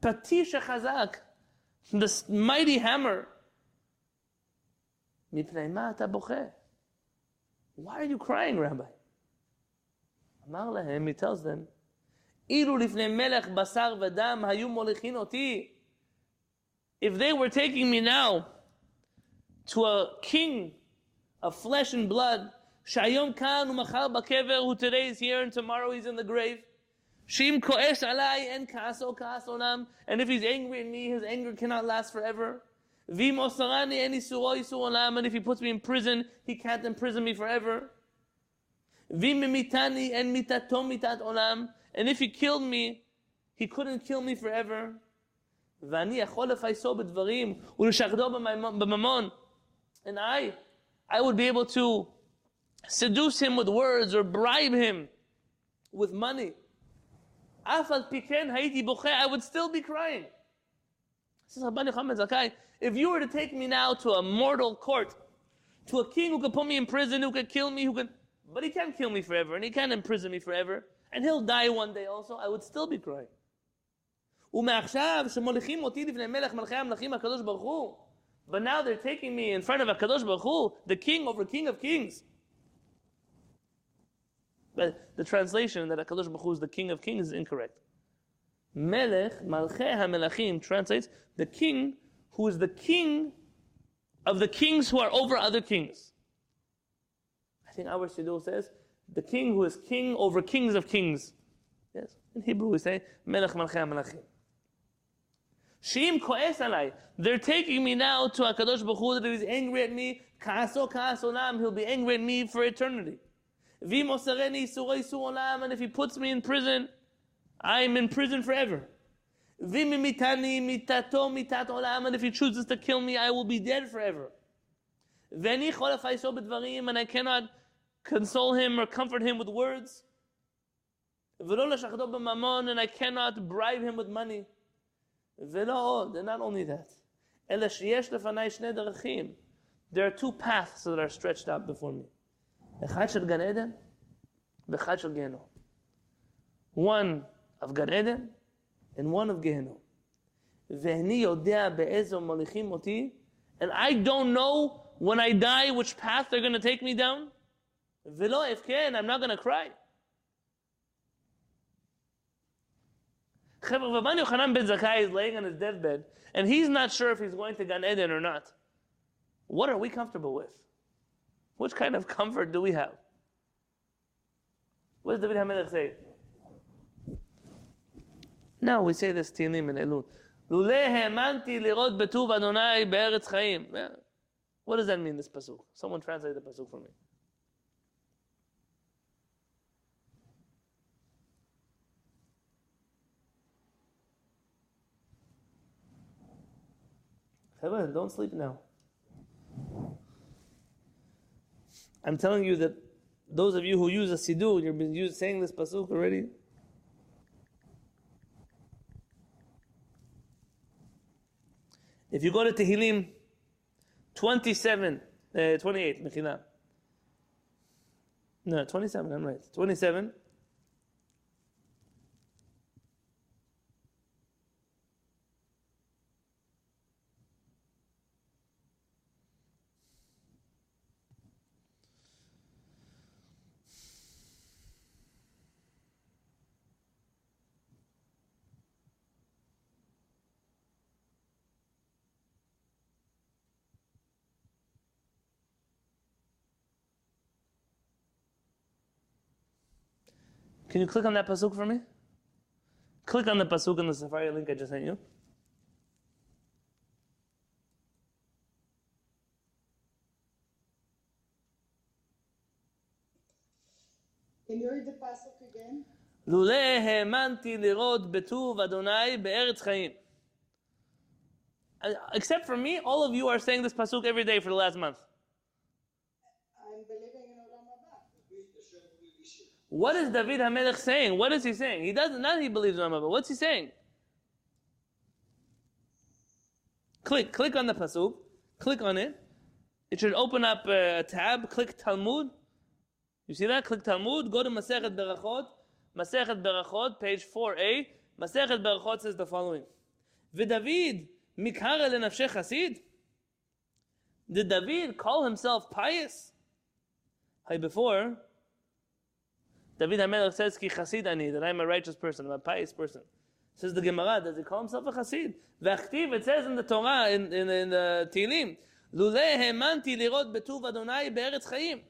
פטיש החזק, the mighty hammer. מפני מה אתה בוכה? Why are you crying, Rabbi? אמר להם, he tells them, אילו לפני מלך בשר ודם היו מוליכין אותי. If they were taking me now to a king of flesh and blood, שהיום כאן ומחר בקבר, who today is here and tomorrow he's in the grave, שאם כועס עליי אין כעסו כעס עולם, and if he's angry at me, his anger cannot last forever. ואם אוסרני אין איסורו איסור עולם, and if he puts me in prison, he can't imprison me forever. Vimimitani and mitatomitat olam. And if he killed me, he couldn't kill me forever. ואני יכול לפייסו בדברים ולשחדו בממון. And I, I would be able to seduce him with words or bribe him with money. אף על ha'idi כן I would still be crying. Says Rabbi Yochanan Zakkai, if you were to take me now to a mortal court, to a king who could put me in prison, who could kill me, who could... but he can't kill me forever, and he can't imprison me forever, and he'll die one day also, I would still be crying. ומעכשיו שמוליכים אותי לפני מלך מלכי המלכים הקדוש ברוך הוא, but now they're taking me in front of HaKadosh Baruch Hu, the king over king of kings. But the translation that HaKadosh Baruch Hu is the king of kings is incorrect. Melech, Malchei HaMelachim translates the king who is the king of the kings who are over other kings. Think our Siddur says the king who is king over kings of kings. Yes, in Hebrew we say Melech Malchei HaMelachim. Shim koes alai. They're taking me now to Hakadosh Baruch Hu that he's angry at me. Kaaso kaas olam. He'll be angry at me for eternity. Vim osareni isuro isur olam. And if he puts me in prison, I'm in prison forever. Vim mitani mitato mitat olam. And if he chooses to kill me, I will be dead forever. Veni cholafaiso bedvarim. And I cannot console him or comfort him with words. And I cannot bribe him with money. And not only that. There are two paths that are stretched out before me. One of Gan Eden and one of Gehenom. And I don't know when I die which path they're going to take me down. Velo ifken, I'm not going to cry. Rabban Yochanan ben Zakkai is laying on his deathbed, and he's not sure if he's going to Gan Eden or not. What are we comfortable with? Which kind of [LAUGHS] comfort do we have? What does David HaMelech say? Now we say this Tinim and Elul. What does that mean, this pasuk? Someone translate the pasuk for me. Heaven, don't sleep now. I'm telling you that those of you who use a siddur, you've been used, saying this pasuk already. If you go to Tehillim 27, uh, 28, Mechila. No, 27, I'm right. 27. Can you click on that pasuk for me? Click on the pasuk in the Sefaria link I just sent you. Can you read the pasuk again? לולא האמנתי לראות בטוב אדוני בארץ chayim. Except for me, all of you are saying this pasuk every day for the last month. What is David HaMelech saying? What is he saying? He doesn't, not he believes in Olam Haba. What's he saying? Click, click on the pasuk. Click on it. It should open up uh, a tab. Click Talmud. You see that? Click Talmud. Go to Masechet Berachot. Masechet Berachot, page 4a. Masechet Berachot says the following. V'David mikara lenafsheh chasid. Did David call himself pious? Hey, before, David HaMelech says, Ki chasid ani, that I am a righteous person, I'm a pious person. Says the Gemara, does he call himself a chasid? V'achtiv, it says in the Torah, in, in, in the Tehillim, Lulei hemanti lirot betuv Adonai be'eretz chayim.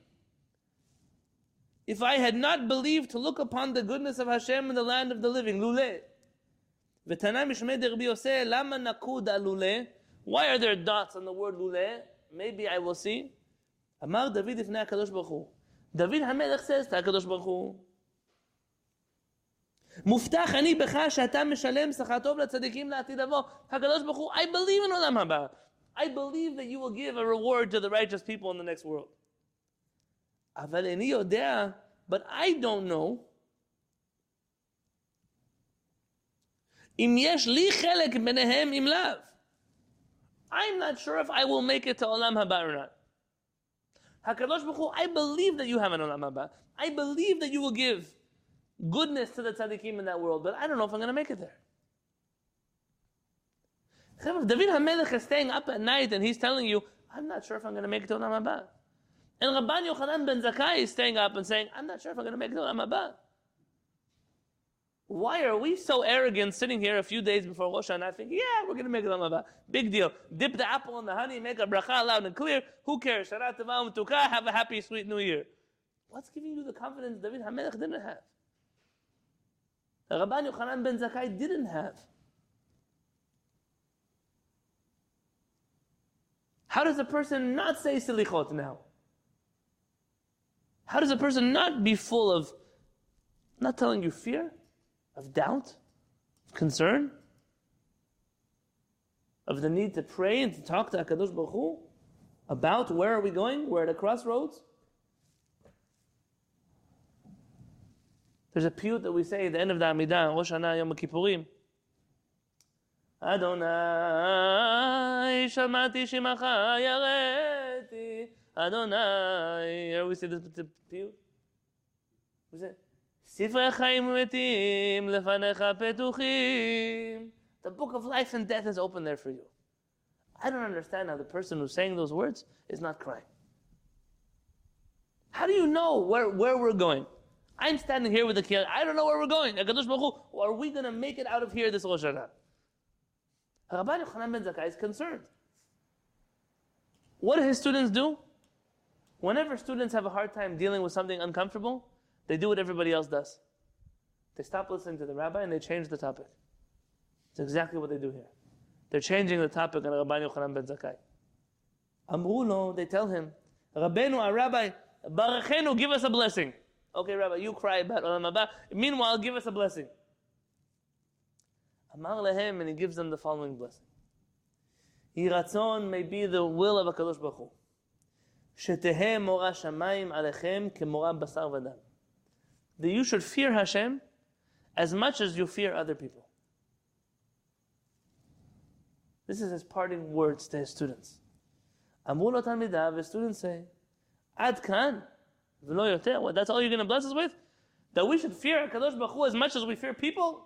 If I had not believed to look upon the goodness of Hashem in the land of the living, lule. V'tanai mishmei derbi yoseh, lama nakud lule. Why are there dots on the word lule? Maybe I will see. Amar David ifnei HaKadosh Baruch Hu. דוד המלך says to הקדוש ברוך הוא. מובטח אני בך שאתה משלם שכר טוב לצדיקים לעתיד לבוא. הקדוש ברוך הוא, I believe in עולם הבא. I believe that you will give a reward to the righteous people in the next world. אבל איני יודע, but I don't know, אם יש לי חלק ביניהם אם לאו. I'm not sure if I will make it to עולם הבא or not. HaKadosh Baruch Hu, I believe that you have an olam haba. I believe that you will give goodness to the tzaddikim in that world, but I don't know if I'm going to make it there. David HaMelech is staying up at night and he's telling you, I'm not sure if I'm going to make it to olam haba. And Rabban Yochanan ben Zakkai is staying up and saying, I'm not sure if I'm going to make it to olam haba. Why are we so arrogant sitting here a few days before Rosh Hashanah thinking, yeah, we're going to make it Olam Haba. Big deal. Dip the apple in the honey, make a bracha loud and clear. Who cares? Tova umm U'Tuka, have a happy, sweet new year. What's giving you the confidence David HaMelech didn't have? Rabban Yochanan ben Zakkai didn't have. How does a person not say selichot now? How does a person not be full of, not telling you fear, of doubt, of concern, of the need to pray and to talk to Hakadosh Baruch Hu about where are we going? We're at a crossroads. There's a piyut that we say at the end of the Amidah, Rosh Hashanah Yom Kippurim. Adonai shamati shimacha yareti. Adonai. Here we say this piyut. We say, ספרי חיים ומתים לפניך פתוחים. The book of life and death is open there for you. I don't understand how the person who's saying those words is not crying. How do you know where, where we're going? I'm standing here with the kid. I don't know where we're going. HaKadosh Baruch Hu, are we going to make it out of here this Rosh Hashanah? Rabban Yochanan ben Zakkai is concerned. What do his students do? Whenever students have a hard time dealing with something uncomfortable, they do what everybody else does. They stop listening to the rabbi and they change the topic. It's exactly what they do here. They're changing the topic on Rabbi Yochanan ben Zakkai. Amruno, they tell him, Rabbeinu, our rabbi, Barachenu, give us a blessing. Okay, rabbi, you cry about Olam Haba. Meanwhile, give us a blessing. Amar lehem, and he gives them the following blessing. Yiratzon may be the will of HaKadosh Baruch Hu. שתהא מורא שמיים עליכם כמורא בשר v'dam that you should fear Hashem as much as you fear other people. This is his parting words to his students. Amul Talmidav, his students say, Ad Khan, that's all you're going to bless us with? That we should fear Kadosh Baruch Hu as much as we fear people?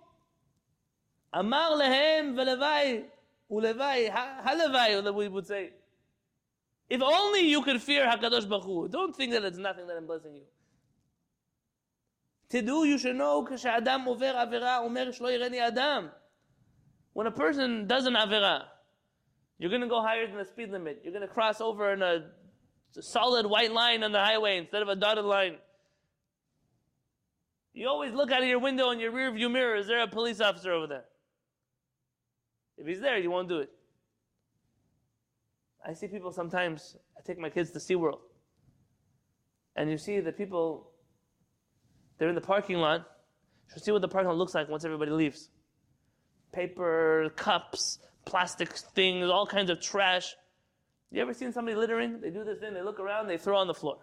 Amar lehem velevai, ulevai, halevai, we would say. If only you could fear HaKadosh Baruch Hu. Don't think that it's nothing that I'm blessing you. תדעו, you should know, כשאדם עובר עבירה, אומר שלא יראני אדם. When a person does an avera, you're going to go higher than the speed limit. You're going to cross over in a solid white line on the highway instead of a dotted line. You always look out of your window in your rear view mirror. Is there a police officer over there? If he's there, you won't do it. I see people sometimes, I take my kids to SeaWorld. And you see the people, they're in the parking lot. You should see what the parking lot looks like once everybody leaves paper, cups, plastic things, all kinds of trash. You ever seen somebody littering? They do this thing, they look around, they throw on the floor.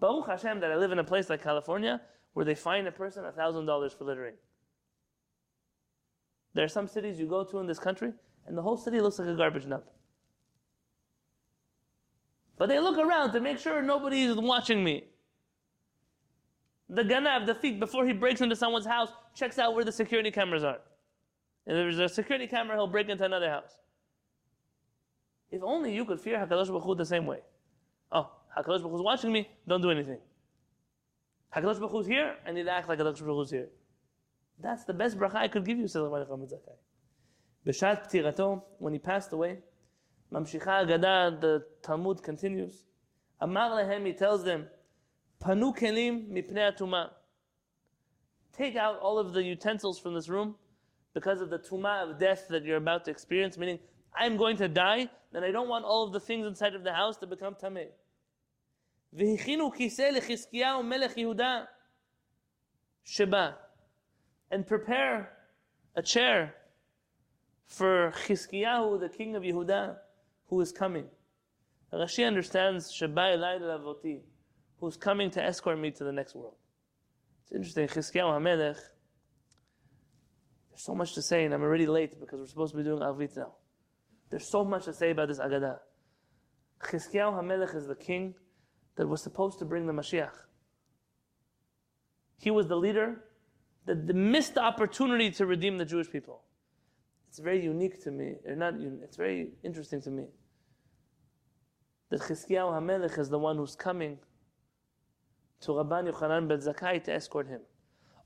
Baruch Hashem that I live in a place like California where they fine a person $1,000 for littering. There are some cities you go to in this country, and the whole city looks like a garbage dump. But they look around to make sure nobody is watching me. The ganav, the thief, before he breaks into someone's house, checks out where the security cameras are. If there's a security camera, he'll break into another house. If only you could fear HaKadosh Baruch Hu the same way. Oh, HaKadosh Baruch Hu is watching me, don't do anything. HaKadosh Baruch Hu is here, I need to act like HaKadosh Baruch Hu is here. That's the best bracha I could give you, says Rabbi Chaim Zakai. B'shat ptirato, when he passed away, Mamshicha Agada, the Talmud continues. Amar lehem, he tells them, Panu kelim mipnei atuma. Take out all of the utensils from this room because of the tuma of death that you're about to experience, meaning I'm going to die, then I don't want all of the things inside of the house to become tameh. והכינו כיסא לחזקיהו מלך יהודה שבא. And prepare a chair for Chizkiyahu, the king of Yehuda, who is coming. Rashi understands Sheba Elai Lavoti, who's coming to escort me to the next world. It's interesting, Chizkiyahu HaMelech, there's so much to say, and I'm already late because we're supposed to be doing Arvit now. There's so much to say about this Agadah. Chizkiyahu HaMelech is the king that was supposed to bring the Mashiach. He was the leader that missed the opportunity to redeem the Jewish people. It's very unique to me, or not it's very interesting to me. That Chizkiyahu HaMelech is the one who's coming to Rabban Yochanan ben Zakkai to escort him.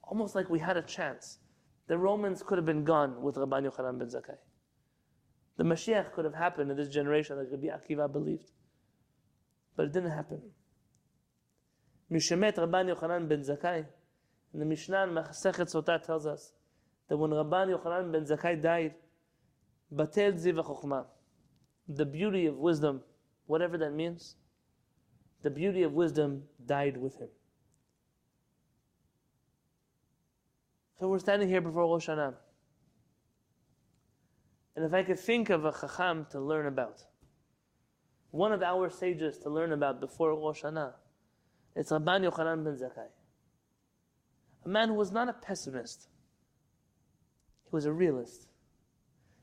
Almost like we had a chance. The Romans could have been gone with Rabban Yochanan ben Zakkai. The Mashiach could have happened in this generation like Rabbi Akiva believed. But it didn't happen. Mishemet Rabban Yochanan ben Zakkai, and the Mishnah in Masechet Sotah tells us that when Rabban Yochanan ben Zakkai died, Batel Ziva Chokhmah, the beauty of wisdom, whatever that means, the beauty of wisdom died with him. So we're standing here before Rosh Hashanah. And if I could think of a chacham to learn about, one of our sages to learn about before Rosh Hashanah, it's Rabban Yochanan ben Zakkai. A man who was not a pessimist. He was a realist.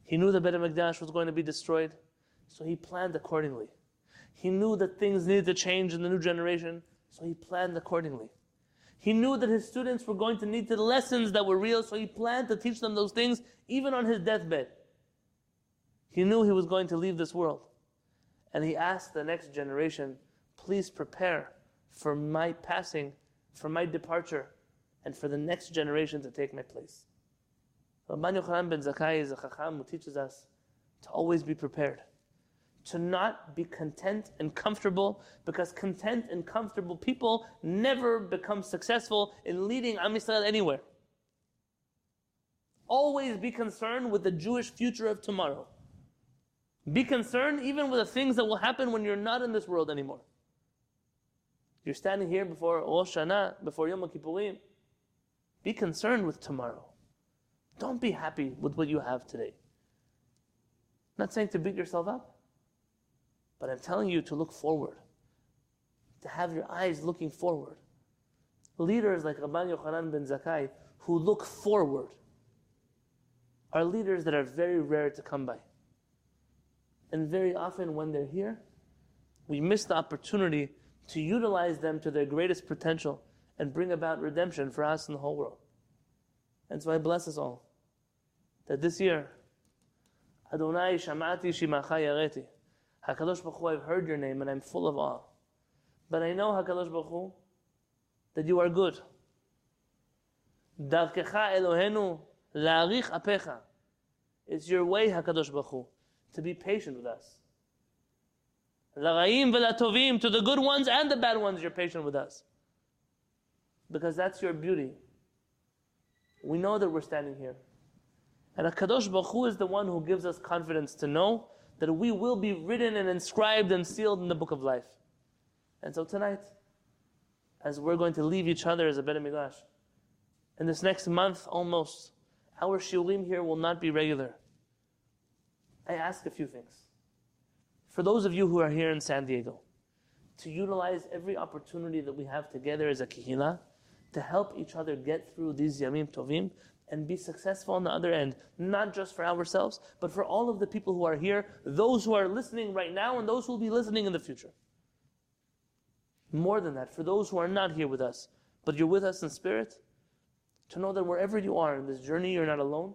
He knew the Beit HaMikdash was going to be destroyed, so he planned accordingly. He knew that things needed to change in the new generation, so he planned accordingly. He knew that his students were going to need the lessons that were real, so he planned to teach them those things even on his deathbed. He knew he was going to leave this world. And he asked the next generation, please prepare for my passing, for my departure, and for the next generation to take my place. Rabban Yochanan ben Zakkai is a chacham who teaches us to always be prepared. To not be content and comfortable, because content and comfortable people never become successful in leading Am Yisrael anywhere. Always be concerned with the Jewish future of tomorrow. Be concerned even with the things that will happen when you're not in this world anymore. You're standing here before Rosh Hashanah, before Yom Kippurim. Be concerned with tomorrow. Don't be happy with what you have today. I'm not saying to beat yourself up, but I'm telling you to look forward. to have your eyes looking forward. Leaders like Rabban Yochanan ben Zakkai, who look forward, are leaders that are very rare to come by. And very often when they're here, we miss the opportunity to utilize them to their greatest potential and bring about redemption for us and the whole world. And so I bless us all that this year, Adonai Shamati Shimacha Yareti, Hakadosh Baruch Hu, I've heard your name and I'm full of awe. But I know Hakadosh Baruch Hu, that you are good. Darkecha Elohenu la'arich apecha. It's your way, Hakadosh Baruch Hu, to be patient with us. La'raim ve'latovim, to the good ones and the bad ones, you're patient with us. Because that's your beauty. We know that we're standing here. And HaKadosh Baruch Hu is the one who gives us confidence to know that we will be written and inscribed and sealed in the book of life. And so tonight, as we're going to leave each other as a Bet Midrash, in this next month almost, our shiurim here will not be regular. I ask a few things. For those of you who are here in San Diego, to utilize every opportunity that we have together as a kihila, to help each other get through these yamim tovim and be successful on the other end, not just for ourselves, but for all of the people who are here, those who are listening right now, and those who will be listening in the future. More than that, for those who are not here with us, but you're with us in spirit, to know that wherever you are in this journey, you're not alone.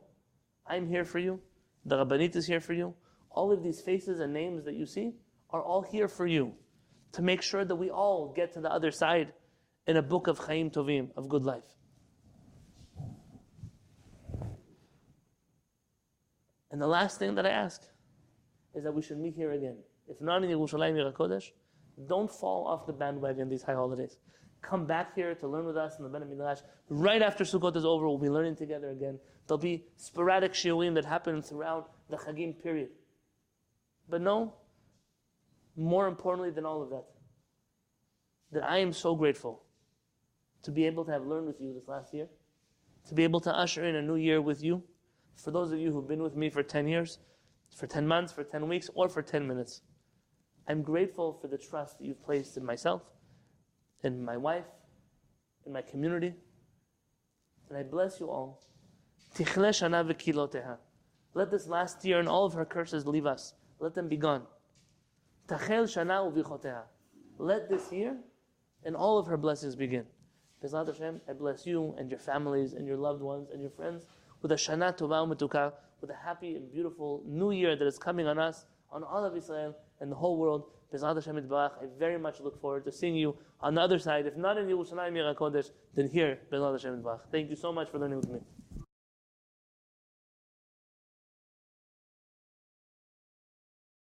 I'm here for you. The Rabbanit is here for you. All of these faces and names that you see are all here for you to make sure that we all get to the other side in a book of Chaim Tovim, of good life. And the last thing that I ask is that we should meet here again. If not in Yerushalayim Yer Kodesh, don't fall off the bandwagon these high holidays. Come back here to learn with us in the Bet Midrash. Right after Sukkot is over, we'll be learning together again. There'll be sporadic shiurim that happen throughout the Chagim period. But no, more importantly than all of that, that I am so grateful to be able to have learned with you this last year, to be able to usher in a new year with you. For those of you who've been with me for 10 years, for 10 months, for 10 weeks, or for 10 minutes, I'm grateful for the trust that you've placed in myself, in my wife, in my community. And I bless you all. Let this last year and all of her curses leave us. Let them be gone. Let this year and all of her blessings begin. Hashem, I bless you and your families and your loved ones and your friends with a Shana Tova Umetuka, with a happy and beautiful new year that is coming on us, on all of Israel and the whole world. Hashem I very much look forward to seeing you on the other side. If not in Yerushalayim Yer Kodesh, then here, Bezat Hashem Thank you so much for learning with me.